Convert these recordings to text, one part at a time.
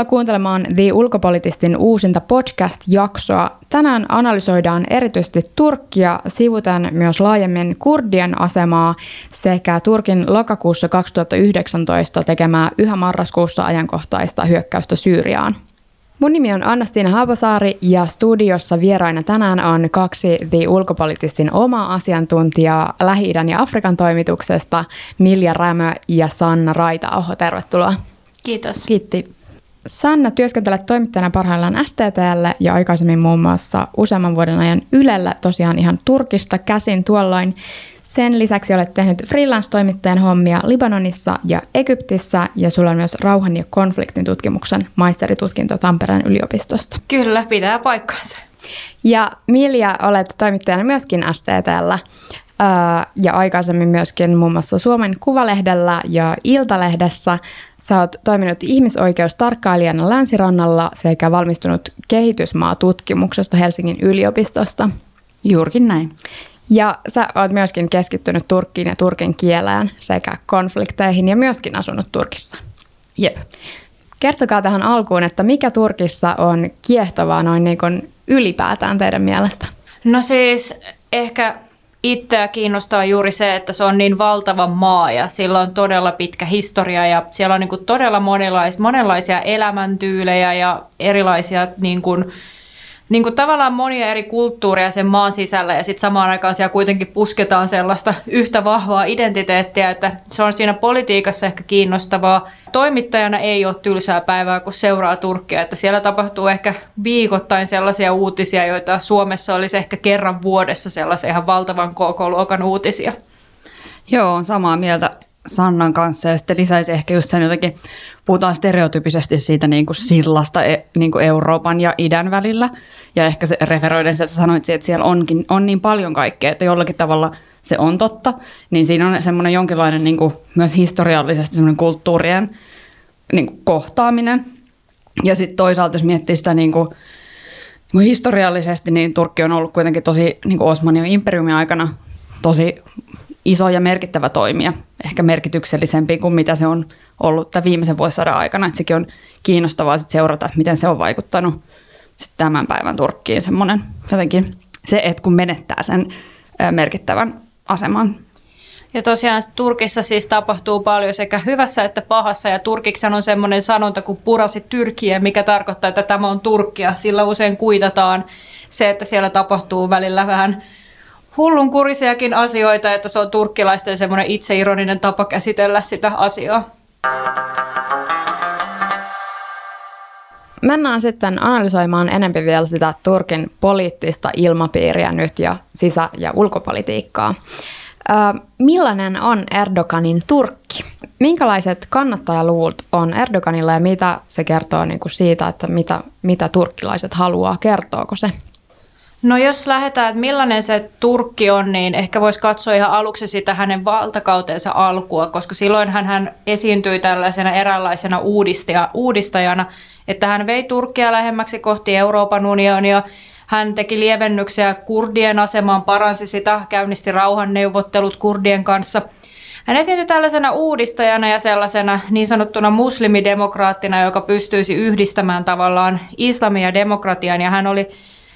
Tervetuloa kuuntelemaan The Ulkopolitistin uusinta podcast-jaksoa. Tänään analysoidaan erityisesti Turkkia, sivuten myös laajemmin kurdien asemaa sekä Turkin lokakuussa 2019 tekemää yhä marraskuussa ajankohtaista hyökkäystä Syyriaan. Mun nimi on Annastiina Haapasaari ja studiossa vieraina tänään on kaksi The Ulkopolitistin omaa asiantuntijaa lähi ja Afrikan toimituksesta, Milja Rämö ja Sanna Raita-Aho. Tervetuloa. Kiitos. Kiitti. Sanna työskentelet toimittajana parhaillaan STTlle ja aikaisemmin muun muassa useamman vuoden ajan Ylellä tosiaan ihan Turkista käsin tuolloin. Sen lisäksi olet tehnyt freelance-toimittajan hommia Libanonissa ja Egyptissä ja sulla on myös rauhan ja konfliktin tutkimuksen maisteritutkinto Tampereen yliopistosta. Kyllä, pitää paikkansa. Ja Milja, olet toimittajana myöskin STTllä ja aikaisemmin myöskin muun muassa Suomen Kuvalehdellä ja Iltalehdessä. Sä oot toiminut ihmisoikeustarkkailijana Länsirannalla sekä valmistunut kehitysmaatutkimuksesta Helsingin yliopistosta. Juurikin näin. Ja sä oot myöskin keskittynyt Turkkiin ja turkin kieleen sekä konflikteihin ja myöskin asunut Turkissa. Jep. Kertokaa tähän alkuun, että mikä Turkissa on kiehtovaa noin niin kuin ylipäätään teidän mielestä? No siis ehkä itseä kiinnostaa juuri se, että se on niin valtava maa ja sillä on todella pitkä historia ja siellä on niin kuin todella monenlais, monenlaisia elämäntyylejä ja erilaisia niin kuin, niin kuin tavallaan monia eri kulttuureja sen maan sisällä ja sitten samaan aikaan siellä kuitenkin pusketaan sellaista yhtä vahvaa identiteettiä, että se on siinä politiikassa ehkä kiinnostavaa. Toimittajana ei ole tylsää päivää, kun seuraa Turkkia, että siellä tapahtuu ehkä viikoittain sellaisia uutisia, joita Suomessa olisi ehkä kerran vuodessa sellaisia ihan valtavan KK-luokan uutisia. Joo, on samaa mieltä. Sannan kanssa. Ja sitten lisäisi ehkä just sen jotenkin, puhutaan stereotypisesti siitä niin kuin sillasta e, niin kuin Euroopan ja idän välillä. Ja ehkä se referoiden että sanoit, että siellä onkin, on niin paljon kaikkea, että jollakin tavalla se on totta, niin siinä on semmoinen jonkinlainen niin kuin myös historiallisesti semmoinen kulttuurien niin kuin kohtaaminen. Ja sitten toisaalta jos miettii sitä niin kuin, niin kuin historiallisesti, niin Turkki on ollut kuitenkin tosi niin kuin Osmanin imperiumin aikana tosi iso ja merkittävä toimija, ehkä merkityksellisempi kuin mitä se on ollut tämän viimeisen vuosisadan aikana. Että sekin on kiinnostavaa sit seurata, miten se on vaikuttanut sit tämän päivän Turkkiin. Semmoinen jotenkin se, että kun menettää sen merkittävän aseman. Ja tosiaan Turkissa siis tapahtuu paljon sekä hyvässä että pahassa ja turkiksi on semmoinen sanonta kuin purasi Tyrkiä, mikä tarkoittaa, että tämä on Turkkia. Sillä usein kuitataan se, että siellä tapahtuu välillä vähän hullunkurisiakin asioita, että se on turkkilaisten semmoinen itseironinen tapa käsitellä sitä asiaa. Mennään sitten analysoimaan enemmän vielä sitä Turkin poliittista ilmapiiriä nyt ja sisä- ja ulkopolitiikkaa. Millainen on Erdoganin Turkki? Minkälaiset kannattajaluvut on Erdoganilla ja mitä se kertoo niin kuin siitä, että mitä, mitä turkkilaiset haluaa? Kertooko se? No jos lähdetään, että millainen se Turkki on, niin ehkä voisi katsoa ihan aluksi sitä hänen valtakautensa alkua, koska silloin hän esiintyi tällaisena eräänlaisena uudistajana, että hän vei Turkkia lähemmäksi kohti Euroopan unionia, hän teki lievennyksiä kurdien asemaan, paransi sitä, käynnisti rauhanneuvottelut kurdien kanssa. Hän esiintyi tällaisena uudistajana ja sellaisena niin sanottuna muslimidemokraattina, joka pystyisi yhdistämään tavallaan islamia ja demokratian, ja hän oli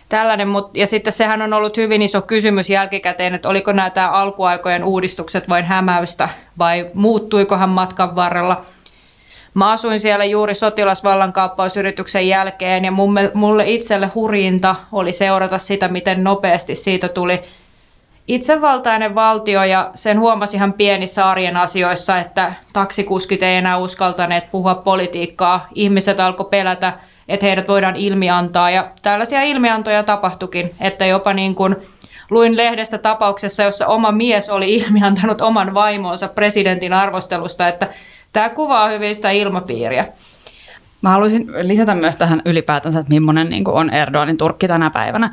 tällainen, mutta ja sitten sehän on ollut hyvin iso kysymys jälkikäteen, että oliko nämä tämä alkuaikojen uudistukset vain hämäystä vai muuttuikohan matkan varrella. Mä asuin siellä juuri sotilasvallankaappausyrityksen jälkeen ja mulle itselle hurjinta oli seurata sitä, miten nopeasti siitä tuli itsevaltainen valtio ja sen huomasi ihan pienissä arjen asioissa, että taksikuskit ei enää uskaltaneet puhua politiikkaa. Ihmiset alkoi pelätä että heidät voidaan ilmiantaa. Ja tällaisia ilmiantoja tapahtukin, että jopa niin kuin luin lehdestä tapauksessa, jossa oma mies oli ilmiantanut oman vaimonsa presidentin arvostelusta, että tämä kuvaa hyvin sitä ilmapiiriä. Mä haluaisin lisätä myös tähän ylipäätänsä, että millainen niin on Erdoganin Turkki tänä päivänä.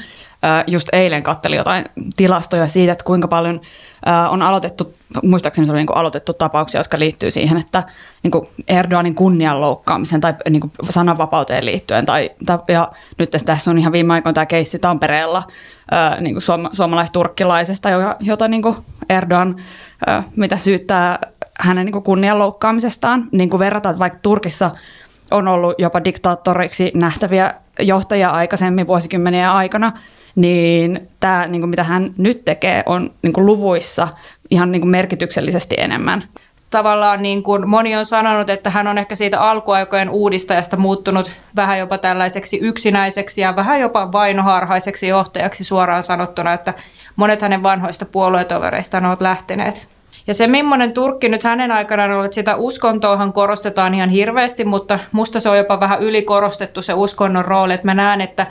Just eilen kattelin jotain tilastoja siitä, että kuinka paljon on aloitettu, muistaakseni se oli niin aloitettu tapauksia, jotka liittyy siihen, että niin Erdoganin kunnian loukkaamiseen tai niin sananvapauteen liittyen. Tai, ja nyt tässä on ihan viime aikoina tämä keissi Tampereella niin suoma, suomalaisturkkilaisesta, jota niin Erdogan mitä syyttää hänen niin kunnian loukkaamisestaan. Niin kuin verrataan, että vaikka Turkissa on ollut jopa diktaattoriksi nähtäviä johtajia aikaisemmin vuosikymmenien aikana, niin tämä, niin kuin mitä hän nyt tekee, on niin kuin luvuissa ihan niin kuin merkityksellisesti enemmän tavallaan niin kuin moni on sanonut, että hän on ehkä siitä alkuaikojen uudistajasta muuttunut vähän jopa tällaiseksi yksinäiseksi ja vähän jopa vainoharhaiseksi johtajaksi suoraan sanottuna, että monet hänen vanhoista puoluetovereistaan ovat lähteneet. Ja se, millainen Turkki nyt hänen aikanaan on, että sitä uskontoahan korostetaan ihan hirveästi, mutta musta se on jopa vähän ylikorostettu se uskonnon rooli, että mä näen, että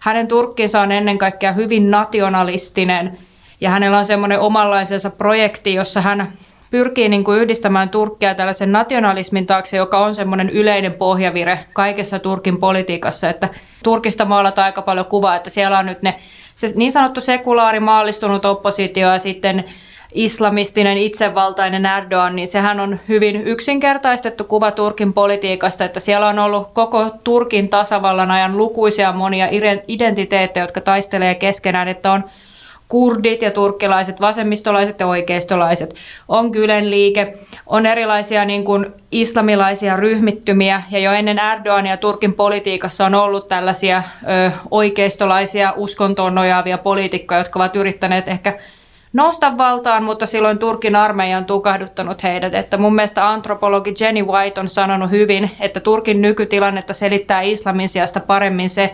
hänen Turkkinsa on ennen kaikkea hyvin nationalistinen ja hänellä on semmoinen omanlaisensa projekti, jossa hän pyrkii niin kuin yhdistämään Turkkia tällaisen nationalismin taakse, joka on semmoinen yleinen pohjavire kaikessa Turkin politiikassa, että Turkista maalataan aika paljon kuvaa, että siellä on nyt ne se niin sanottu sekulaari maallistunut oppositio ja sitten islamistinen itsevaltainen Erdogan, niin sehän on hyvin yksinkertaistettu kuva Turkin politiikasta, että siellä on ollut koko Turkin tasavallan ajan lukuisia monia identiteettejä, jotka taistelee keskenään, että on kurdit ja turkkilaiset, vasemmistolaiset ja oikeistolaiset, on Kylen liike, on erilaisia niin kuin islamilaisia ryhmittymiä ja jo ennen Erdogania Turkin politiikassa on ollut tällaisia ö, oikeistolaisia uskontoon nojaavia poliitikkoja, jotka ovat yrittäneet ehkä nousta valtaan, mutta silloin Turkin armeija on tukahduttanut heidät. Että mun mielestä antropologi Jenny White on sanonut hyvin, että Turkin nykytilannetta selittää islamin sijasta paremmin se,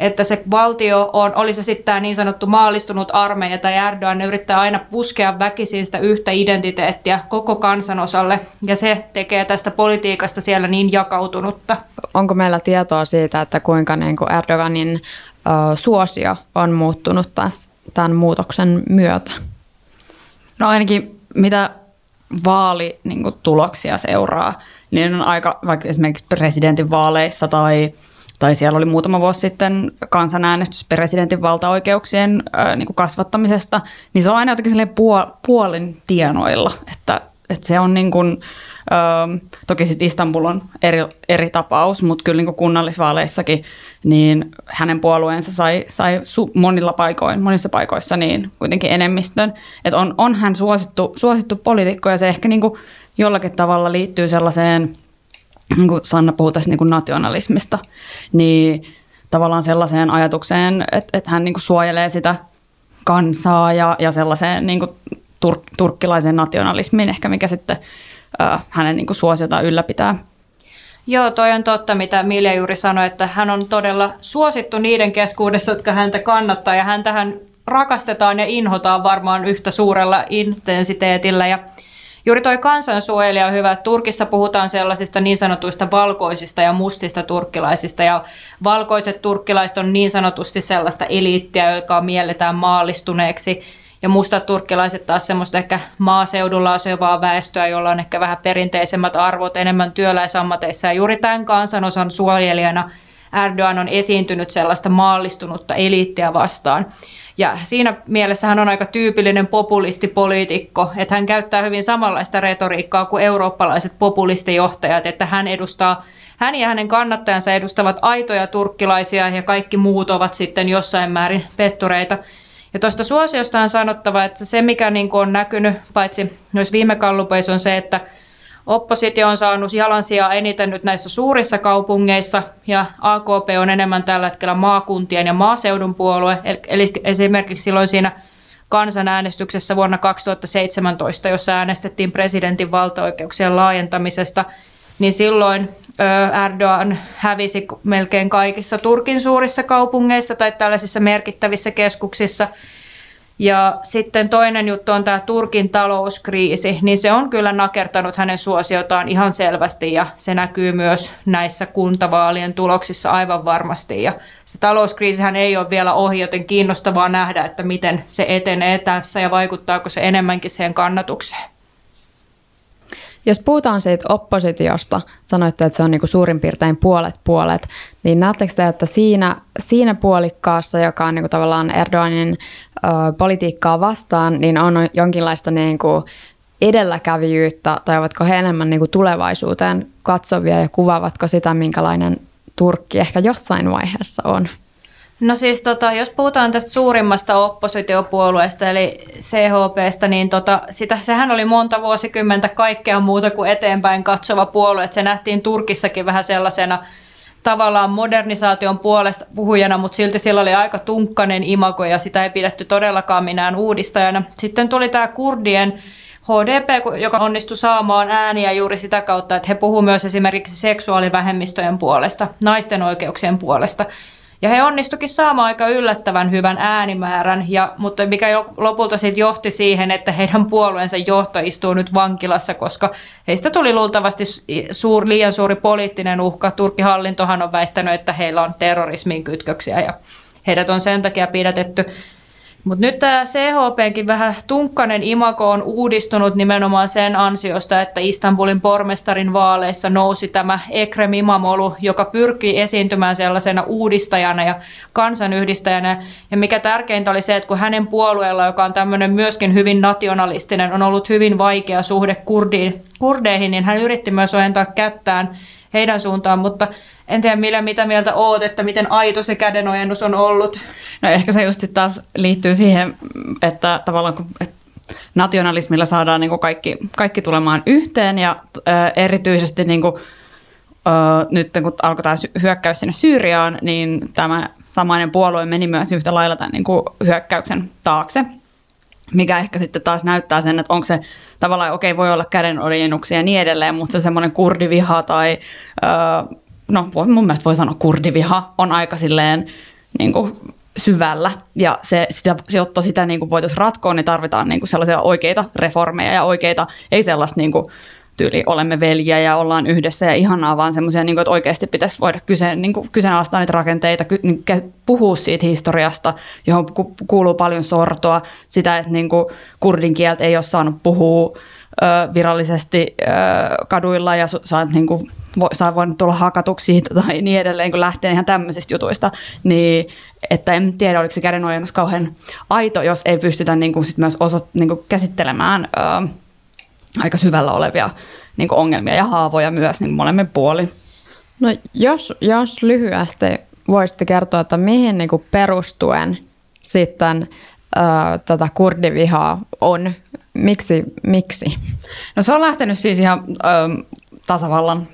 että se valtio on, oli se sitten tämä niin sanottu maallistunut armeija tai Erdogan, ne yrittää aina puskea väkisin sitä yhtä identiteettiä koko kansanosalle, ja se tekee tästä politiikasta siellä niin jakautunutta. Onko meillä tietoa siitä, että kuinka niin kuin Erdoganin ö, suosio on muuttunut tässä, tämän muutoksen myötä? No ainakin mitä vaalituloksia niin seuraa, niin on aika, vaikka esimerkiksi presidentin vaaleissa tai tai siellä oli muutama vuosi sitten kansanäänestys presidentin valtaoikeuksien ää, niin kuin kasvattamisesta, niin se on aina jotenkin puol- puolin tienoilla, että, että se on niin kuin, ää, toki sitten Istanbul on eri, eri tapaus, mutta kyllä niin kunnallisvaaleissakin, niin hänen puolueensa sai, sai su- monilla paikoin, monissa paikoissa niin kuitenkin enemmistön, että on, on hän suosittu, suosittu poliitikko ja se ehkä niin jollakin tavalla liittyy sellaiseen – niin kuin Sanna puhui niin nationalismista, niin tavallaan sellaiseen ajatukseen, että, että hän niin suojelee sitä kansaa ja, ja sellaiseen niin kuin tur, turkkilaiseen nationalismiin ehkä, mikä sitten äh, hänen niin kuin suosiota ylläpitää. Joo, toi on totta, mitä Milja juuri sanoi, että hän on todella suosittu niiden keskuudessa, jotka häntä kannattaa ja hän tähän rakastetaan ja inhotaan varmaan yhtä suurella intensiteetillä ja Juuri toi kansansuojelija on hyvä. Turkissa puhutaan sellaisista niin sanotuista valkoisista ja mustista turkkilaisista. Ja valkoiset turkkilaiset on niin sanotusti sellaista eliittiä, joka mielletään maallistuneeksi. Ja mustat turkkilaiset taas semmoista ehkä maaseudulla asuvaa väestöä, jolla on ehkä vähän perinteisemmät arvot enemmän työläisammateissa. Ja juuri tämän kansanosan suojelijana Erdogan on esiintynyt sellaista maallistunutta eliittiä vastaan. Ja siinä mielessä hän on aika tyypillinen populistipoliitikko, että hän käyttää hyvin samanlaista retoriikkaa kuin eurooppalaiset populistijohtajat, että hän edustaa hän ja hänen kannattajansa edustavat aitoja turkkilaisia ja kaikki muut ovat sitten jossain määrin pettureita. Ja tuosta suosiosta on sanottava, että se mikä niin on näkynyt paitsi noissa viime kallupeissa on se, että Oppositio on saanut jalansijaa eniten nyt näissä suurissa kaupungeissa ja AKP on enemmän tällä hetkellä maakuntien ja maaseudun puolue. Eli esimerkiksi silloin siinä kansanäänestyksessä vuonna 2017, jossa äänestettiin presidentin valtaoikeuksien laajentamisesta, niin silloin Erdogan hävisi melkein kaikissa Turkin suurissa kaupungeissa tai tällaisissa merkittävissä keskuksissa – ja sitten toinen juttu on tämä Turkin talouskriisi, niin se on kyllä nakertanut hänen suosiotaan ihan selvästi ja se näkyy myös näissä kuntavaalien tuloksissa aivan varmasti. Ja se talouskriisihän ei ole vielä ohi, joten kiinnostavaa nähdä, että miten se etenee tässä ja vaikuttaako se enemmänkin siihen kannatukseen. Jos puhutaan siitä oppositiosta, sanoitte, että se on niin kuin suurin piirtein puolet puolet, niin näettekö te, että siinä, siinä puolikkaassa, joka on niin kuin tavallaan Erdoganin ö, politiikkaa vastaan, niin on jonkinlaista niin kuin edelläkävijyyttä, tai ovatko he enemmän niin kuin tulevaisuuteen katsovia ja kuvaavatko sitä, minkälainen Turkki ehkä jossain vaiheessa on? No siis tota, jos puhutaan tästä suurimmasta oppositiopuolueesta eli CHPstä, niin tota, sitä, sehän oli monta vuosikymmentä kaikkea muuta kuin eteenpäin katsova puolue. Et se nähtiin Turkissakin vähän sellaisena tavallaan modernisaation puolesta puhujana, mutta silti sillä oli aika tunkkanen imago ja sitä ei pidetty todellakaan minään uudistajana. Sitten tuli tämä kurdien HDP, joka onnistui saamaan ääniä juuri sitä kautta, että he puhuivat myös esimerkiksi seksuaalivähemmistöjen puolesta, naisten oikeuksien puolesta. Ja he onnistukin saamaan aika yllättävän hyvän äänimäärän, ja, mutta mikä jo, lopulta sitten johti siihen, että heidän puolueensa johto istuu nyt vankilassa, koska heistä tuli luultavasti suur, liian suuri poliittinen uhka. Turkki hallintohan on väittänyt, että heillä on terrorismin kytköksiä ja heidät on sen takia pidätetty mutta nyt tämä CHPnkin vähän tunkkanen imako on uudistunut nimenomaan sen ansiosta, että Istanbulin pormestarin vaaleissa nousi tämä Ekrem Imamolu, joka pyrkii esiintymään sellaisena uudistajana ja kansanyhdistäjänä. Ja mikä tärkeintä oli se, että kun hänen puolueella, joka on tämmöinen myöskin hyvin nationalistinen, on ollut hyvin vaikea suhde kurdiin, kurdeihin, niin hän yritti myös ojentaa kättään heidän suuntaan, mutta en tiedä millä, mitä mieltä oot, että miten aito se kädenojennus on ollut. No ehkä se just taas liittyy siihen, että tavallaan kun että nationalismilla saadaan niin kuin kaikki, kaikki tulemaan yhteen ja erityisesti niin kuin, nyt kun alkoi tämä hyökkäys sinne Syyriaan, niin tämä samainen puolue meni myös yhtä lailla tämän niin kuin hyökkäyksen taakse mikä ehkä sitten taas näyttää sen, että onko se tavallaan, okei, okay, voi olla kädenojennuksia ja niin edelleen, mutta se semmoinen kurdiviha tai, öö, no mun mielestä voi sanoa kurdiviha on aika silleen niin kuin syvällä. Ja se, sitä, jotta sitä niin kuin voitaisiin ratkoa, niin tarvitaan niin kuin sellaisia oikeita reformeja ja oikeita, ei sellaista niin kuin tyyli olemme veljiä ja ollaan yhdessä ja ihanaa, vaan semmoisia, niin että oikeasti pitäisi voida kyse, niin kuin, kyseenalaistaa niitä rakenteita, ky, niin, puhua siitä historiasta, johon kuuluu paljon sortoa, sitä, että niin kuin, kurdin kieltä ei ole saanut puhua ö, virallisesti ö, kaduilla ja saa, niin saa voinut tulla hakatuksi tai niin edelleen, kun lähtee ihan tämmöisistä jutuista, niin että en tiedä, oliko se kädenojennus kauhean aito, jos ei pystytä niin kuin, sit myös osot, niin kuin, käsittelemään ö, aika syvällä olevia niin kuin ongelmia ja haavoja myös niin molemmin puolin. No jos, jos lyhyesti voisitte kertoa, että mihin niin kuin perustuen sitten ö, tätä kurdivihaa on, miksi, miksi? No se on lähtenyt siis ihan ö, tasavallan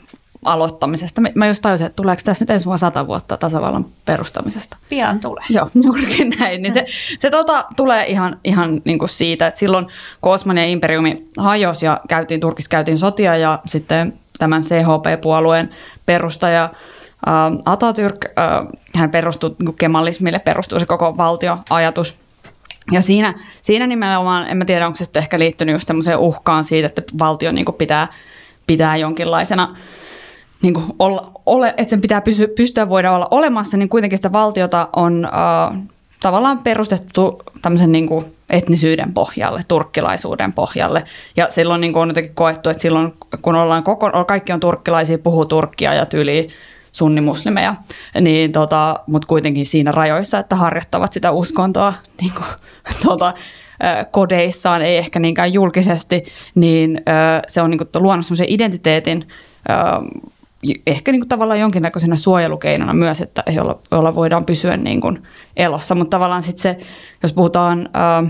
aloittamisesta. Mä just tajusin, että tuleeko tässä nyt ensi vuonna sata vuotta tasavallan perustamisesta. Pian tulee. Joo, juurikin näin. Niin se se tota, tulee ihan, ihan niin kuin siitä, että silloin kun Osmanien imperiumi hajosi ja käytiin, Turkissa käytiin sotia ja sitten tämän CHP-puolueen perustaja Atatürk, hän perustui niin kemalismille, perustui se koko valtioajatus. Ja siinä, siinä nimenomaan, en mä tiedä, onko se ehkä liittynyt just semmoiseen uhkaan siitä, että valtio niin pitää, pitää jonkinlaisena niin kuin olla, ole, että sen pitää pysy, pystyä voida olla olemassa, niin kuitenkin sitä valtiota on äh, tavallaan perustettu tämmöisen niin kuin etnisyyden pohjalle, turkkilaisuuden pohjalle. Ja silloin niin kuin on jotenkin koettu, että silloin kun ollaan koko, kaikki on turkkilaisia, puhuu turkkia ja tyyli sunnimuslimeja, niin tota, mutta kuitenkin siinä rajoissa, että harjoittavat sitä uskontoa niin kuin, tota, kodeissaan, ei ehkä niinkään julkisesti, niin se on niin kuin, luonut semmoisen identiteetin ehkä niin kuin tavallaan jonkinnäköisenä suojelukeinona myös, että jolla, jolla voidaan pysyä niin kuin elossa. Mutta tavallaan sitten se, jos puhutaan ää,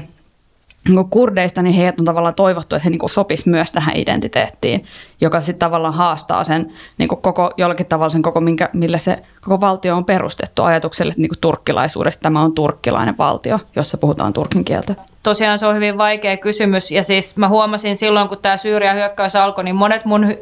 niin kurdeista, niin heidät on tavallaan toivottu, että he niin sopis myös tähän identiteettiin, joka sitten tavallaan haastaa sen niin koko, jollakin tavalla sen koko, minkä, millä se koko valtio on perustettu ajatukselle niin turkkilaisuudesta. Tämä on turkkilainen valtio, jossa puhutaan turkin kieltä. Tosiaan se on hyvin vaikea kysymys ja siis mä huomasin silloin, kun tämä Syyrian hyökkäys alkoi, niin monet mun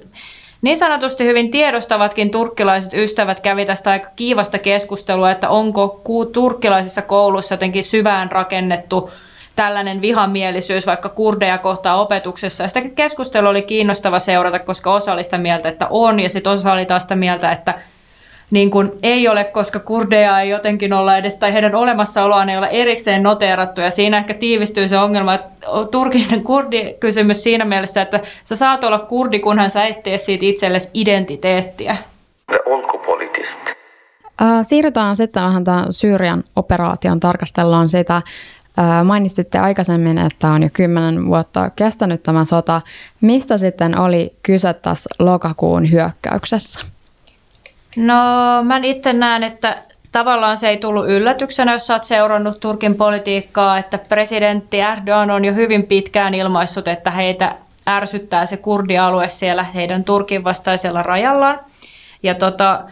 niin sanotusti hyvin tiedostavatkin turkkilaiset ystävät kävi tästä aika kiivasta keskustelua, että onko turkkilaisissa kouluissa jotenkin syvään rakennettu tällainen vihamielisyys vaikka kurdeja kohtaa opetuksessa. Ja sitä keskustelua oli kiinnostava seurata, koska osa oli sitä mieltä, että on, ja sitten osa oli taas sitä mieltä, että niin kuin ei ole, koska kurdeja ei jotenkin olla edes, tai heidän olemassaoloaan ei ole erikseen noteerattu, ja siinä ehkä tiivistyy se ongelma, että Turkin kurdikysymys siinä mielessä, että sä saat olla kurdi, kunhan sä et tee siitä itsellesi identiteettiä. Siirrytään sitten vähän tämän Syyrian operaation, tarkastellaan sitä. Mainitsitte aikaisemmin, että on jo kymmenen vuotta kestänyt tämä sota. Mistä sitten oli kyse tässä lokakuun hyökkäyksessä? No mä itse näen, että tavallaan se ei tullut yllätyksenä, jos olet seurannut Turkin politiikkaa, että presidentti Erdogan on jo hyvin pitkään ilmaissut, että heitä ärsyttää se kurdialue siellä heidän Turkin vastaisella rajallaan. Ja tota,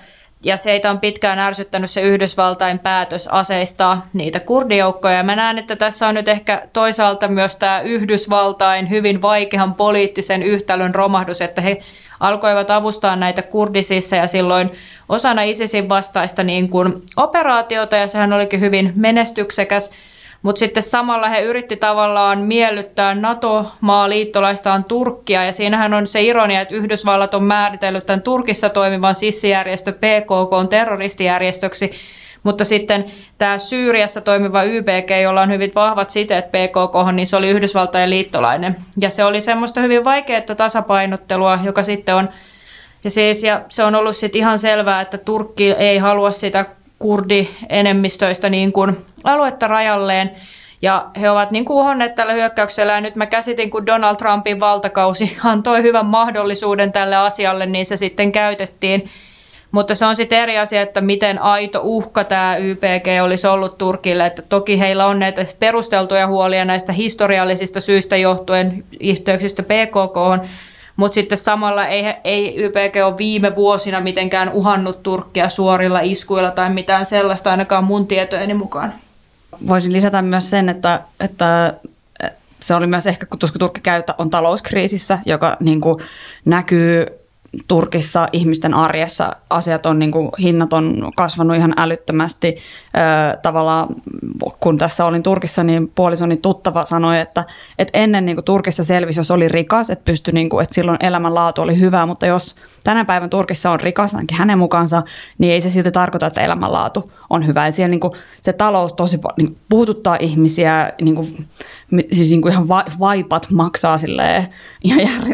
ja seitä on pitkään ärsyttänyt se Yhdysvaltain päätös aseistaa niitä kurdijoukkoja. Ja mä näen, että tässä on nyt ehkä toisaalta myös tämä Yhdysvaltain hyvin vaikean poliittisen yhtälön romahdus, että he alkoivat avustaa näitä kurdisissa ja silloin osana ISISin vastaista niin kuin operaatiota ja sehän olikin hyvin menestyksekäs. Mutta sitten samalla he yritti tavallaan miellyttää NATO-maa liittolaistaan Turkkia, ja siinähän on se ironia, että Yhdysvallat on määritellyt tämän Turkissa toimivan sissijärjestö PKK terroristijärjestöksi, mutta sitten tämä Syyriassa toimiva YPG, jolla on hyvin vahvat siteet PKK, niin se oli Yhdysvaltain liittolainen. Ja se oli semmoista hyvin vaikeaa tasapainottelua, joka sitten on ja, siis, ja se on ollut sitten ihan selvää, että Turkki ei halua sitä kurdienemmistöistä niin kuin aluetta rajalleen. Ja he ovat niin kuin uhonneet tällä hyökkäyksellä ja nyt mä käsitin, kun Donald Trumpin valtakausi antoi hyvän mahdollisuuden tälle asialle, niin se sitten käytettiin. Mutta se on sitten eri asia, että miten aito uhka tämä YPG olisi ollut Turkille. Että toki heillä on näitä perusteltuja huolia näistä historiallisista syistä johtuen yhteyksistä PKK, mutta sitten samalla ei, ei YPG ole viime vuosina mitenkään uhannut Turkkia suorilla iskuilla tai mitään sellaista ainakaan mun tietojeni mukaan. Voisin lisätä myös sen, että, että se oli myös ehkä, kun Turkki käytä on talouskriisissä, joka niin kuin näkyy Turkissa ihmisten arjessa asiat on, niin kuin, hinnat on kasvanut ihan älyttömästi. Öö, tavallaan kun tässä olin Turkissa, niin puolisoni tuttava sanoi, että, että ennen niin kuin, Turkissa selvisi, jos oli rikas, että, pystyi, niin kuin, että silloin elämänlaatu oli hyvä, mutta jos tänä päivän Turkissa on rikas, ainakin hänen mukaansa, niin ei se silti tarkoita, että elämänlaatu on hyvä. Siellä niin kuin, se talous tosi niin, puhututtaa ihmisiä, niin kuin, siis niin kuin ihan vaipat maksaa silleen,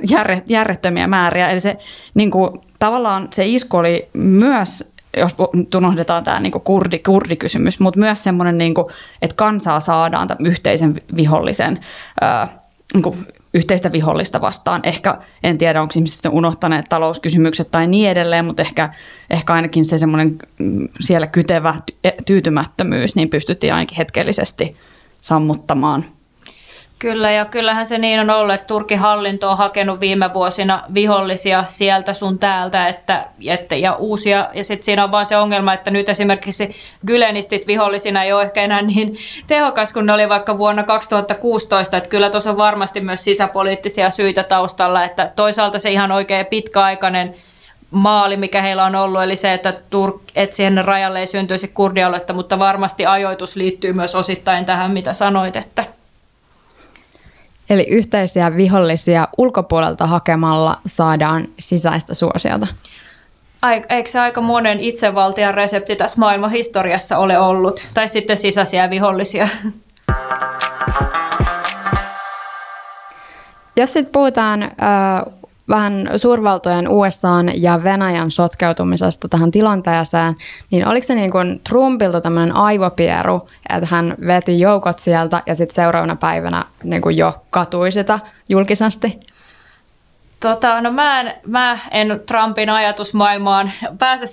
ihan järjettömiä määriä. Eli se niin kuin, tavallaan se isku oli myös jos unohdetaan tämä niin kurdi, kurdikysymys, mutta myös semmoinen, niin kuin, että kansaa saadaan tämän yhteisen vihollisen, ää, niin kuin, yhteistä vihollista vastaan. Ehkä, en tiedä, onko ihmiset unohtaneet talouskysymykset tai niin edelleen, mutta ehkä, ehkä ainakin se semmoinen mm, siellä kytevä tyytymättömyys, niin pystyttiin ainakin hetkellisesti sammuttamaan – Kyllä, ja kyllähän se niin on ollut, että Turkin hallinto on hakenut viime vuosina vihollisia sieltä sun täältä, että, että, ja uusia, ja sitten siinä on vaan se ongelma, että nyt esimerkiksi gylenistit vihollisina ei ole ehkä enää niin tehokas kuin ne oli vaikka vuonna 2016, että kyllä tuossa on varmasti myös sisäpoliittisia syitä taustalla, että toisaalta se ihan oikein pitkäaikainen maali, mikä heillä on ollut, eli se, että, Turk, että siihen rajalle ei syntyisi kurdialuetta, mutta varmasti ajoitus liittyy myös osittain tähän, mitä sanoit, että Eli yhteisiä vihollisia ulkopuolelta hakemalla saadaan sisäistä suosiota. Eikö se aika monen itsevaltian resepti tässä maailman historiassa ole ollut? Tai sitten sisäisiä vihollisia? Ja sitten puhutaan vähän suurvaltojen USA ja Venäjän sotkeutumisesta tähän tilanteeseen, niin oliko se niin kuin Trumpilta tämmöinen aivopieru, että hän veti joukot sieltä ja sitten seuraavana päivänä niin kuin jo katui sitä julkisesti? Tota, no mä en, mä en Trumpin ajatusmaailmaan pääse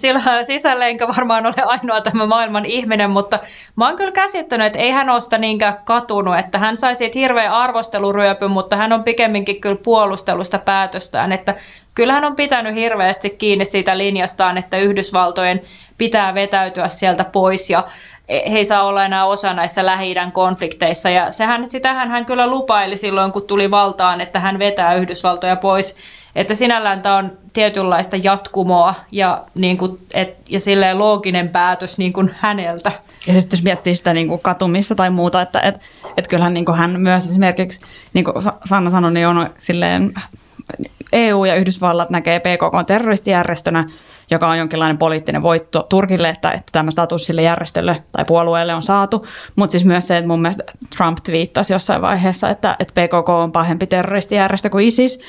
sisälle, enkä varmaan ole ainoa tämä maailman ihminen, mutta mä oon kyllä käsittänyt, että ei hän ole sitä niinkään katunut, että hän sai siitä hirveän arvosteluryöpyn, mutta hän on pikemminkin kyllä puolustelusta päätöstään, että kyllä hän on pitänyt hirveästi kiinni siitä linjastaan, että Yhdysvaltojen pitää vetäytyä sieltä pois. Ja he ei saa olla enää osa näissä lähi konflikteissa. Ja sehän, sitähän hän kyllä lupaili silloin, kun tuli valtaan, että hän vetää Yhdysvaltoja pois. Että sinällään tämä on tietynlaista jatkumoa ja, niin kuin, et, ja silleen looginen päätös niin kuin häneltä. Ja sitten jos miettii sitä niin kuin katumista tai muuta, että et, et kyllähän niin kuin hän myös esimerkiksi, niin kuin Sanna sanoi, niin on silleen EU ja Yhdysvallat näkee PKK terroristijärjestönä, joka on jonkinlainen poliittinen voitto Turkille, että, että tämä status sille järjestölle tai puolueelle on saatu. Mutta siis myös se, että mun mielestä Trump twiittasi jossain vaiheessa, että, että PKK on pahempi terroristijärjestö kuin ISIS,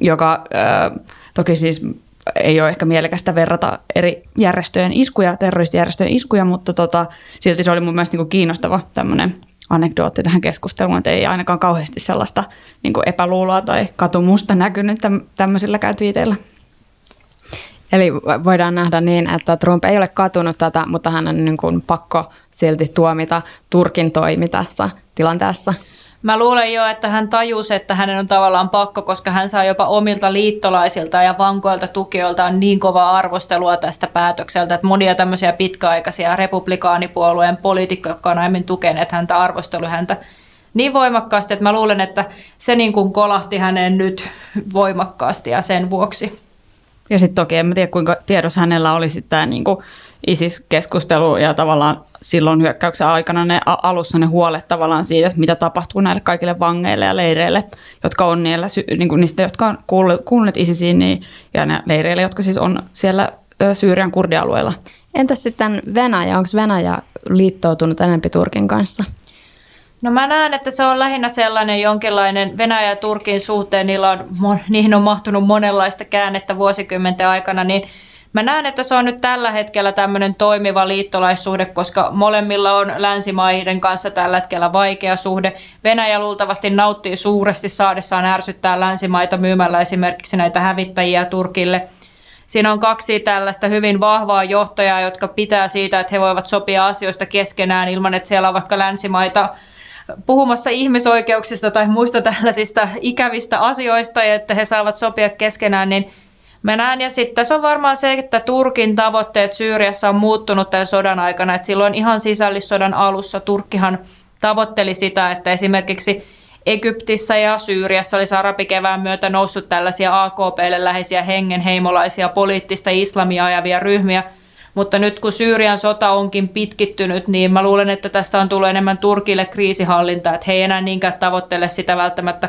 joka äh, toki siis ei ole ehkä mielekästä verrata eri järjestöjen iskuja, terroristijärjestöjen iskuja, mutta tota, silti se oli mun mielestä niin kiinnostava tämmöinen anekdootti tähän keskusteluun, että ei ainakaan kauheasti sellaista niin epäluuloa tai katumusta näkynyt tämmöisillä twiiteillä. Eli voidaan nähdä niin, että Trump ei ole katunut tätä, mutta hän on niin kuin pakko silti tuomita Turkin toimi tässä tilanteessa. Mä luulen jo, että hän tajusi, että hänen on tavallaan pakko, koska hän saa jopa omilta liittolaisilta ja vankoilta tukijoiltaan niin kovaa arvostelua tästä päätökseltä, että monia tämmöisiä pitkäaikaisia republikaanipuolueen poliitikkoja, jotka on aiemmin tukeneet häntä, arvostelu häntä niin voimakkaasti, että mä luulen, että se niin kuin kolahti häneen nyt voimakkaasti ja sen vuoksi. Ja sitten toki en mä tiedä, kuinka tiedossa hänellä oli sitten tämä niin ISIS-keskustelu ja tavallaan silloin hyökkäyksen aikana ne alussa ne huolet tavallaan siitä, että mitä tapahtuu näille kaikille vangeille ja leireille, jotka on niillä, niin kuin niistä, jotka on kuuluneet ISISiin niin, ja ne leireille, jotka siis on siellä Syyrian kurdialueella. Entäs sitten Venäjä? Onko Venäjä liittoutunut enempi Turkin kanssa? No mä näen, että se on lähinnä sellainen jonkinlainen Venäjä ja Turkin suhteen, niillä on, niihin on mahtunut monenlaista käännettä vuosikymmenten aikana, niin Mä näen, että se on nyt tällä hetkellä tämmöinen toimiva liittolaissuhde, koska molemmilla on länsimaiden kanssa tällä hetkellä vaikea suhde. Venäjä luultavasti nauttii suuresti saadessaan ärsyttää länsimaita myymällä esimerkiksi näitä hävittäjiä Turkille. Siinä on kaksi tällaista hyvin vahvaa johtajaa, jotka pitää siitä, että he voivat sopia asioista keskenään ilman, että siellä on vaikka länsimaita puhumassa ihmisoikeuksista tai muista tällaisista ikävistä asioista, että he saavat sopia keskenään, niin Mä näen, ja sitten tässä on varmaan se, että Turkin tavoitteet Syyriassa on muuttunut tämän sodan aikana, että silloin ihan sisällissodan alussa Turkkihan tavoitteli sitä, että esimerkiksi Egyptissä ja Syyriassa olisi arabikevään myötä noussut tällaisia AKPlle läheisiä hengenheimolaisia poliittista islamia ajavia ryhmiä, mutta nyt kun Syyrian sota onkin pitkittynyt, niin mä luulen, että tästä on tullut enemmän Turkille kriisihallinta, että he ei enää niinkään tavoittele sitä välttämättä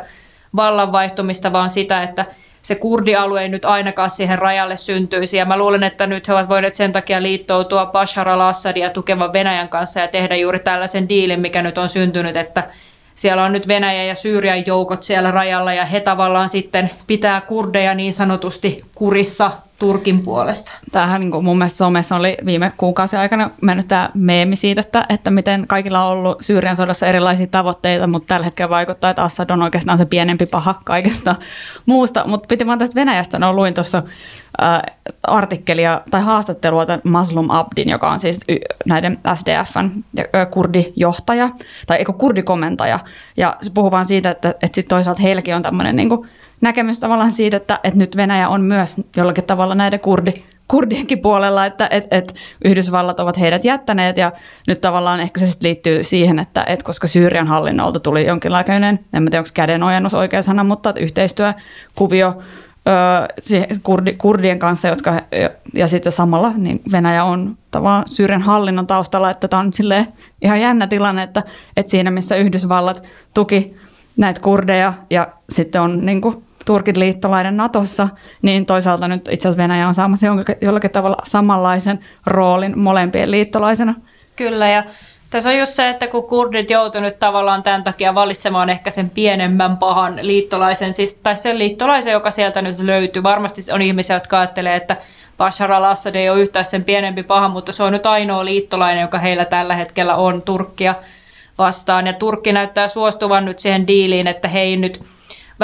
vallanvaihtumista, vaan sitä, että se kurdialue ei nyt ainakaan siihen rajalle syntyisi. Ja mä luulen, että nyt he ovat voineet sen takia liittoutua Bashar al-Assadia tukevan Venäjän kanssa ja tehdä juuri tällaisen diilin, mikä nyt on syntynyt, että siellä on nyt Venäjä ja Syyrian joukot siellä rajalla ja he tavallaan sitten pitää kurdeja niin sanotusti kurissa Turkin puolesta. Tämähän niin kuin mun mielestä somessa oli viime kuukausien aikana mennyt tämä meemi siitä, että, että miten kaikilla on ollut Syyrian sodassa erilaisia tavoitteita, mutta tällä hetkellä vaikuttaa, että Assad on oikeastaan se pienempi paha kaikesta muusta. Mutta piti vaan tästä Venäjästä, no luin tuossa äh, artikkelia tai haastattelua tämän Maslum Abdin, joka on siis näiden SDFn kurdijohtaja, tai eikö kurdikomentaja, ja se puhuu vaan siitä, että, että sitten toisaalta heilläkin on tämmöinen niin näkemys tavallaan siitä, että, että nyt Venäjä on myös jollakin tavalla näiden kurdi, kurdienkin puolella, että et, et Yhdysvallat ovat heidät jättäneet ja nyt tavallaan ehkä se liittyy siihen, että et koska Syyrian hallinnolta tuli jonkinlainen, en tiedä onko kädenojennus oikea sana, mutta yhteistyökuvio ö, kurdi, kurdien kanssa, jotka, ja, ja sitten samalla niin Venäjä on tavallaan Syyrian hallinnon taustalla, että tämä on nyt ihan jännä tilanne, että, että siinä missä Yhdysvallat tuki näitä kurdeja ja sitten on niin kuin, Turkin liittolainen Natossa, niin toisaalta nyt itse asiassa Venäjä on saamassa jollakin tavalla samanlaisen roolin molempien liittolaisena. Kyllä, ja tässä on just se, että kun kurdit joutuneet tavallaan tämän takia valitsemaan ehkä sen pienemmän pahan liittolaisen, siis, tai sen liittolaisen, joka sieltä nyt löytyy. Varmasti on ihmisiä, jotka ajattelee, että Bashar al-Assad ei ole yhtään sen pienempi paha, mutta se on nyt ainoa liittolainen, joka heillä tällä hetkellä on Turkkia vastaan. Ja Turkki näyttää suostuvan nyt siihen diiliin, että he ei nyt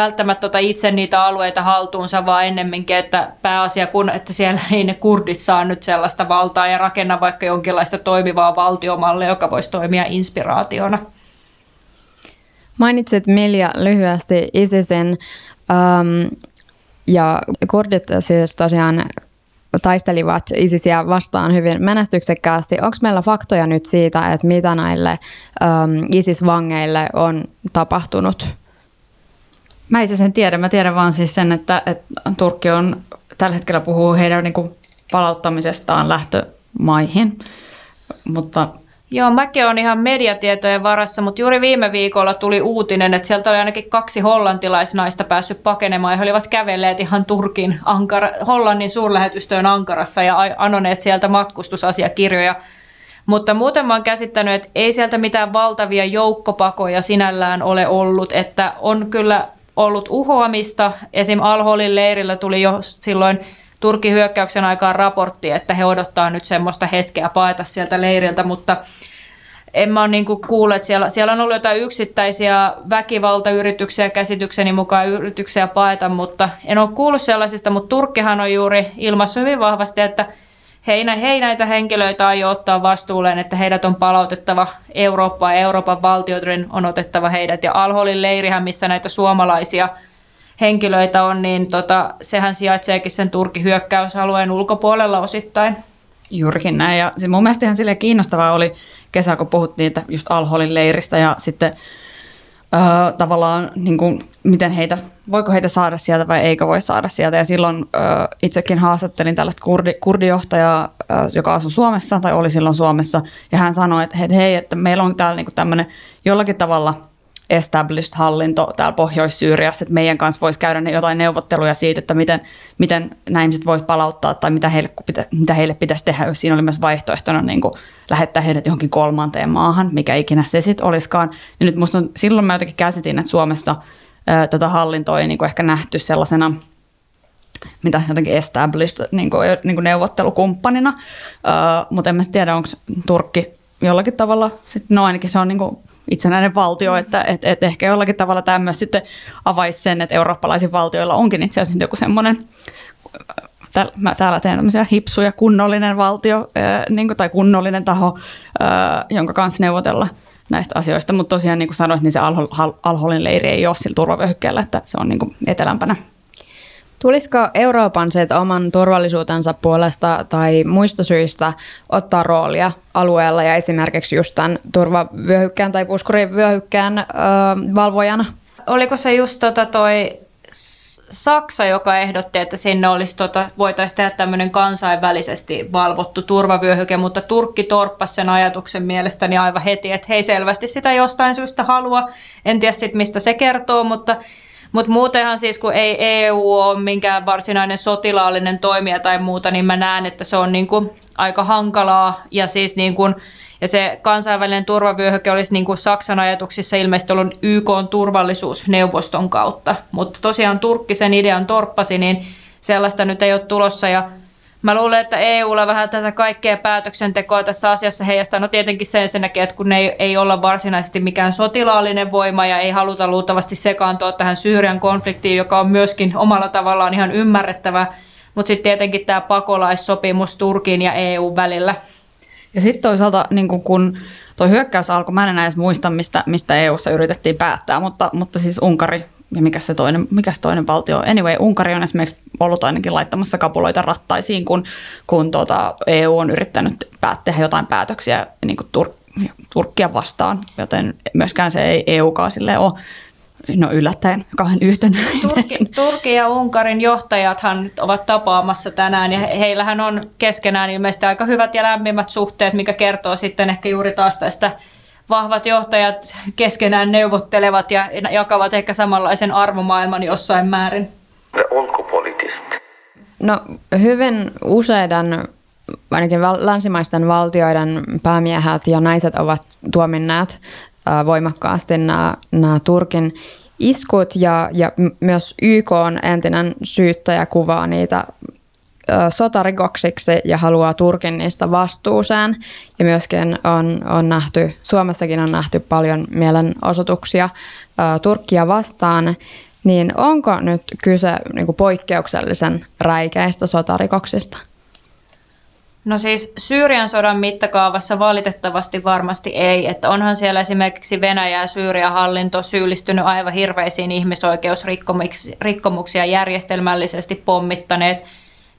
välttämättä ota itse niitä alueita haltuunsa, vaan ennemminkin, että pääasia kun, että siellä ei ne kurdit saa nyt sellaista valtaa ja rakenna vaikka jonkinlaista toimivaa valtiomallia, joka voisi toimia inspiraationa. Mainitsit Milja lyhyesti ISISin ähm, ja kurdit siis tosiaan taistelivat ISISiä vastaan hyvin menestyksekkäästi. Onko meillä faktoja nyt siitä, että mitä näille ähm, ISIS-vangeille on tapahtunut? Mä itse sen tiedä. Mä tiedän vaan siis sen, että, että Turkki on tällä hetkellä puhuu heidän niin kuin palauttamisestaan lähtömaihin. Mutta Joo, mäkin on ihan mediatietojen varassa, mutta juuri viime viikolla tuli uutinen, että sieltä oli ainakin kaksi hollantilaisnaista päässyt pakenemaan ja he olivat kävelleet ihan Turkin, Ankara, Hollannin suurlähetystöön Ankarassa ja anoneet sieltä matkustusasiakirjoja. Mutta muuten mä oon käsittänyt, että ei sieltä mitään valtavia joukkopakoja sinällään ole ollut, että on kyllä ollut uhoamista. Esim. Al-Holin leirillä tuli jo silloin Turkin hyökkäyksen aikaan raportti, että he odottaa nyt semmoista hetkeä paeta sieltä leiriltä, mutta en mä ole niin kuullut, että siellä, siellä on ollut jotain yksittäisiä väkivaltayrityksiä käsitykseni mukaan yrityksiä paeta, mutta en ole kuullut sellaisista, mutta Turkkihan on juuri ilmassa hyvin vahvasti, että hei, hei näitä henkilöitä aio ottaa vastuulleen, että heidät on palautettava Eurooppaan Euroopan valtioiden on otettava heidät. Ja Alholin leirihän, missä näitä suomalaisia henkilöitä on, niin tota, sehän sijaitseekin sen Turkin hyökkäysalueen ulkopuolella osittain. Juurikin näin. Ja mun mielestä ihan kiinnostavaa oli kesä, kun puhuttiin että just Alholin leiristä ja sitten öö, tavallaan niin kuin, miten heitä, voiko heitä saada sieltä vai eikö voi saada sieltä. Ja silloin öö, itsekin haastattelin tällaista kurdi, kurdijohtajaa, öö, joka asui Suomessa tai oli silloin Suomessa. Ja hän sanoi, että hei, että meillä on täällä niin tämmöinen jollakin tavalla – established hallinto täällä Pohjois-Syyriassa, että meidän kanssa voisi käydä jotain neuvotteluja siitä, että miten, miten nämä ihmiset voisi palauttaa tai mitä heille, mitä heille pitäisi tehdä, siinä oli myös vaihtoehtona niin kuin lähettää heidät johonkin kolmanteen maahan, mikä ikinä se sitten olisikaan. Ja nyt musta on, silloin mä jotenkin käsitin, että Suomessa ää, tätä hallintoa ei niin kuin ehkä nähty sellaisena mitä jotenkin established niin kuin, niin kuin neuvottelukumppanina, uh, mutta en mä tiedä, onko Turkki jollakin tavalla, sit, no ainakin se on niin kuin itsenäinen valtio, että et, et ehkä jollakin tavalla tämä myös sitten avaisi sen, että eurooppalaisilla valtioilla onkin itse asiassa joku semmoinen täällä, mä täällä teen tämmöisiä hipsuja, kunnollinen valtio ää, niin kuin, tai kunnollinen taho, ää, jonka kanssa neuvotella näistä asioista. Mutta tosiaan niin kuin sanoit, niin se Al-Holin leiri ei ole sillä turvavyöhykkeellä, että se on niin kuin etelämpänä. Tulisiko Euroopan se, että oman turvallisuutensa puolesta tai muista syistä ottaa roolia alueella ja esimerkiksi just tämän turvavyöhykkään tai puskurivyöhykkään öö, valvojana? Oliko se just tota toi Saksa, joka ehdotti, että sinne olisi tota, voitaisiin tehdä tämmöinen kansainvälisesti valvottu turvavyöhyke, mutta Turkki torppasi sen ajatuksen mielestäni aivan heti, että hei selvästi sitä jostain syystä halua. En tiedä sitten mistä se kertoo, mutta mutta muutenhan siis, kun ei EU ole minkään varsinainen sotilaallinen toimija tai muuta, niin mä näen, että se on niinku aika hankalaa. Ja siis niinku, ja se kansainvälinen turvavyöhyke olisi niin kuin Saksan ajatuksissa ilmeisesti ollut YK turvallisuusneuvoston kautta. Mutta tosiaan Turkki sen idean torppasi, niin sellaista nyt ei ole tulossa. Ja Mä luulen, että EUlla vähän tätä kaikkea päätöksentekoa tässä asiassa heijastaa. No tietenkin sen ensinnäkin, että kun ei, ei olla varsinaisesti mikään sotilaallinen voima ja ei haluta luultavasti sekaantua tähän Syyrian konfliktiin, joka on myöskin omalla tavallaan ihan ymmärrettävä. Mutta sitten tietenkin tämä pakolaissopimus Turkin ja EU välillä. Ja sitten toisaalta niin kun tuo hyökkäys alkoi, mä en enää edes muista, mistä, mistä EUssa yritettiin päättää, mutta, mutta siis Unkari ja mikä se toinen, mikä se toinen valtio. Anyway, Unkari on esimerkiksi ollut ainakin laittamassa kapuloita rattaisiin, kun, kun tuota, EU on yrittänyt päät, tehdä jotain päätöksiä niin kuin Tur- Turkkia vastaan, joten myöskään se ei EUkaan ole No yllättäen kahden yhtenäinen. Turki, Turki ja Unkarin johtajathan ovat tapaamassa tänään ja heillähän on keskenään ilmeisesti aika hyvät ja lämpimät suhteet, mikä kertoo sitten ehkä juuri taas tästä vahvat johtajat keskenään neuvottelevat ja jakavat ehkä samanlaisen arvomaailman jossain määrin. No hyvin useiden ainakin länsimaisten valtioiden päämiehet ja naiset ovat tuominneet voimakkaasti nämä, nämä Turkin iskut ja, ja myös YK on entinen syyttäjä kuvaa niitä sotarikoksiksi ja haluaa Turkin niistä vastuuseen. Ja myöskin on, on nähty, Suomessakin on nähty paljon mielenosoituksia Turkkia vastaan. Niin onko nyt kyse niin poikkeuksellisen räikeistä sotarikoksista? No siis Syyrian sodan mittakaavassa valitettavasti varmasti ei, että onhan siellä esimerkiksi Venäjä ja Syyrian hallinto syyllistynyt aivan hirveisiin ihmisoikeusrikkomuksia järjestelmällisesti pommittaneet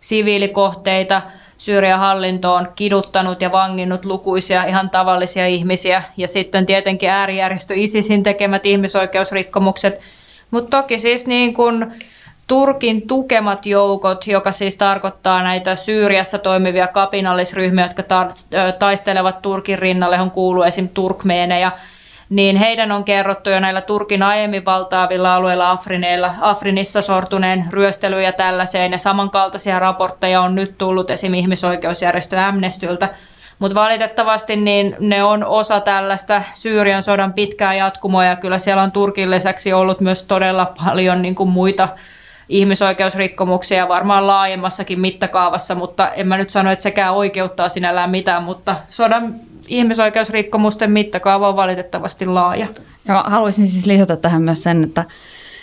siviilikohteita. Syyrian hallinto on kiduttanut ja vanginnut lukuisia ihan tavallisia ihmisiä ja sitten tietenkin äärijärjestö ISISin tekemät ihmisoikeusrikkomukset. Mutta toki siis niin kuin Turkin tukemat joukot, joka siis tarkoittaa näitä Syyriassa toimivia kapinallisryhmiä, jotka taistelevat Turkin rinnalle, on kuuluu esim. turkmeeneja, niin heidän on kerrottu jo näillä Turkin aiemmin valtaavilla alueilla Afrineilla, Afrinissa sortuneen ryöstelyyn ja tällaiseen, ja samankaltaisia raportteja on nyt tullut esim. ihmisoikeusjärjestö Amnestyltä, mutta valitettavasti niin ne on osa tällaista Syyrian sodan pitkää jatkumoa, ja kyllä siellä on Turkin lisäksi ollut myös todella paljon niin kuin muita ihmisoikeusrikkomuksia varmaan laajemmassakin mittakaavassa, mutta en mä nyt sano, että sekään oikeuttaa sinällään mitään, mutta sodan ihmisoikeusrikkomusten mittakaava on valitettavasti laaja. Ja haluaisin siis lisätä tähän myös sen, että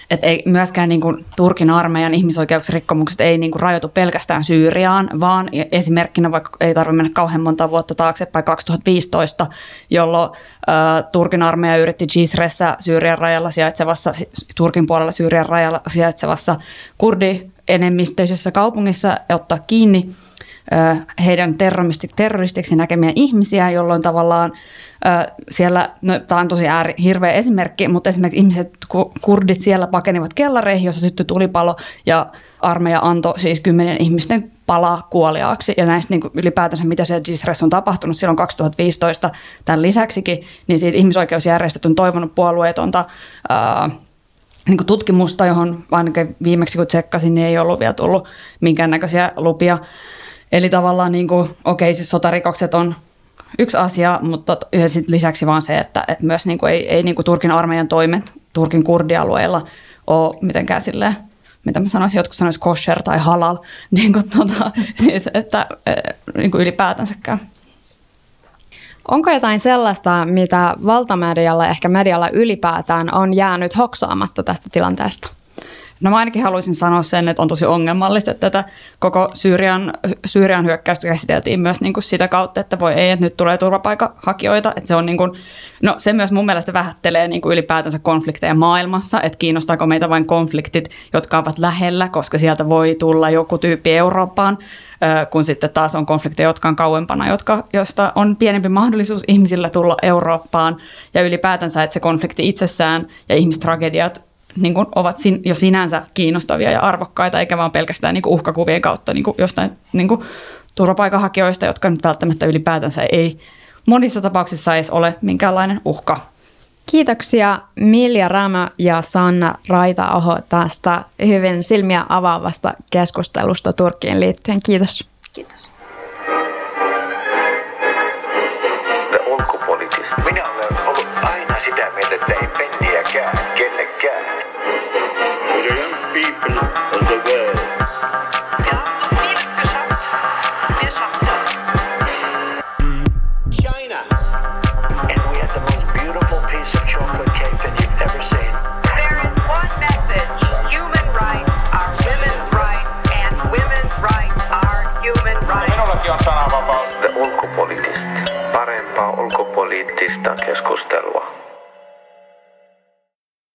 että ei myöskään niin kuin Turkin armeijan ihmisoikeusrikkomukset ei niin kuin rajoitu pelkästään Syyriaan, vaan esimerkkinä vaikka ei tarvitse mennä kauhean monta vuotta taaksepäin 2015, jolloin äh, Turkin armeija yritti Cisressä Syyrian rajalla sijaitsevassa, Turkin puolella Syyrian rajalla sijaitsevassa kurdi-enemmistöisessä kaupungissa ottaa kiinni heidän terroristiksi näkemiä ihmisiä, jolloin tavallaan siellä, no, tämä on tosi ääri, hirveä esimerkki, mutta esimerkiksi ihmiset, kurdit siellä pakenivat kellareihin, jossa syttyi tulipalo ja armeija antoi siis kymmenen ihmisten palaa kuoliaaksi. Ja näistä niin ylipäätänsä, mitä se Gisres on tapahtunut silloin 2015 tämän lisäksikin, niin siitä ihmisoikeusjärjestöt on toivonut puolueetonta ää, niin tutkimusta, johon ainakin viimeksi kun tsekkasin, niin ei ollut vielä tullut minkäännäköisiä lupia. Eli tavallaan, niin kuin, okei, siis sotarikokset on yksi asia, mutta lisäksi vaan se, että, että myös niin kuin ei, ei niin kuin Turkin armeijan toimet Turkin kurdialueilla ole mitenkään silleen, mitä mä sanoisin, jotkut sanoisivat kosher tai halal, niin kuin, tuota, siis, että niin kuin ylipäätänsäkään. Onko jotain sellaista, mitä valtamedialla, ehkä medialla ylipäätään on jäänyt hoksaamatta tästä tilanteesta? No mä ainakin haluaisin sanoa sen, että on tosi ongelmallista, että tätä koko Syyrian, Syyrian hyökkäystä käsiteltiin myös niin kuin sitä kautta, että voi ei, että nyt tulee turvapaikanhakijoita. Että se on niin kuin, no se myös mun mielestä vähättelee niin kuin ylipäätänsä konflikteja maailmassa, että kiinnostaako meitä vain konfliktit, jotka ovat lähellä, koska sieltä voi tulla joku tyyppi Eurooppaan, kun sitten taas on konflikteja, jotka on kauempana, jotka, josta on pienempi mahdollisuus ihmisillä tulla Eurooppaan ja ylipäätänsä, että se konflikti itsessään ja ihmistragediat niin kuin ovat sin, jo sinänsä kiinnostavia ja arvokkaita, eikä vaan pelkästään niin kuin uhkakuvien kautta niin kuin jostain niin kuin turvapaikanhakijoista, jotka nyt välttämättä ylipäätänsä ei monissa tapauksissa edes ole minkäänlainen uhka. Kiitoksia Milja Rämö ja Sanna Raitaoho tästä hyvin silmiä avaavasta keskustelusta Turkkiin liittyen. Kiitos. Kiitos. The. Minä people of the world. China. And we had the most beautiful piece of chocolate cake that you've ever seen. There is one message. Human rights are women's rights and women's rights are human rights. Keskustelua.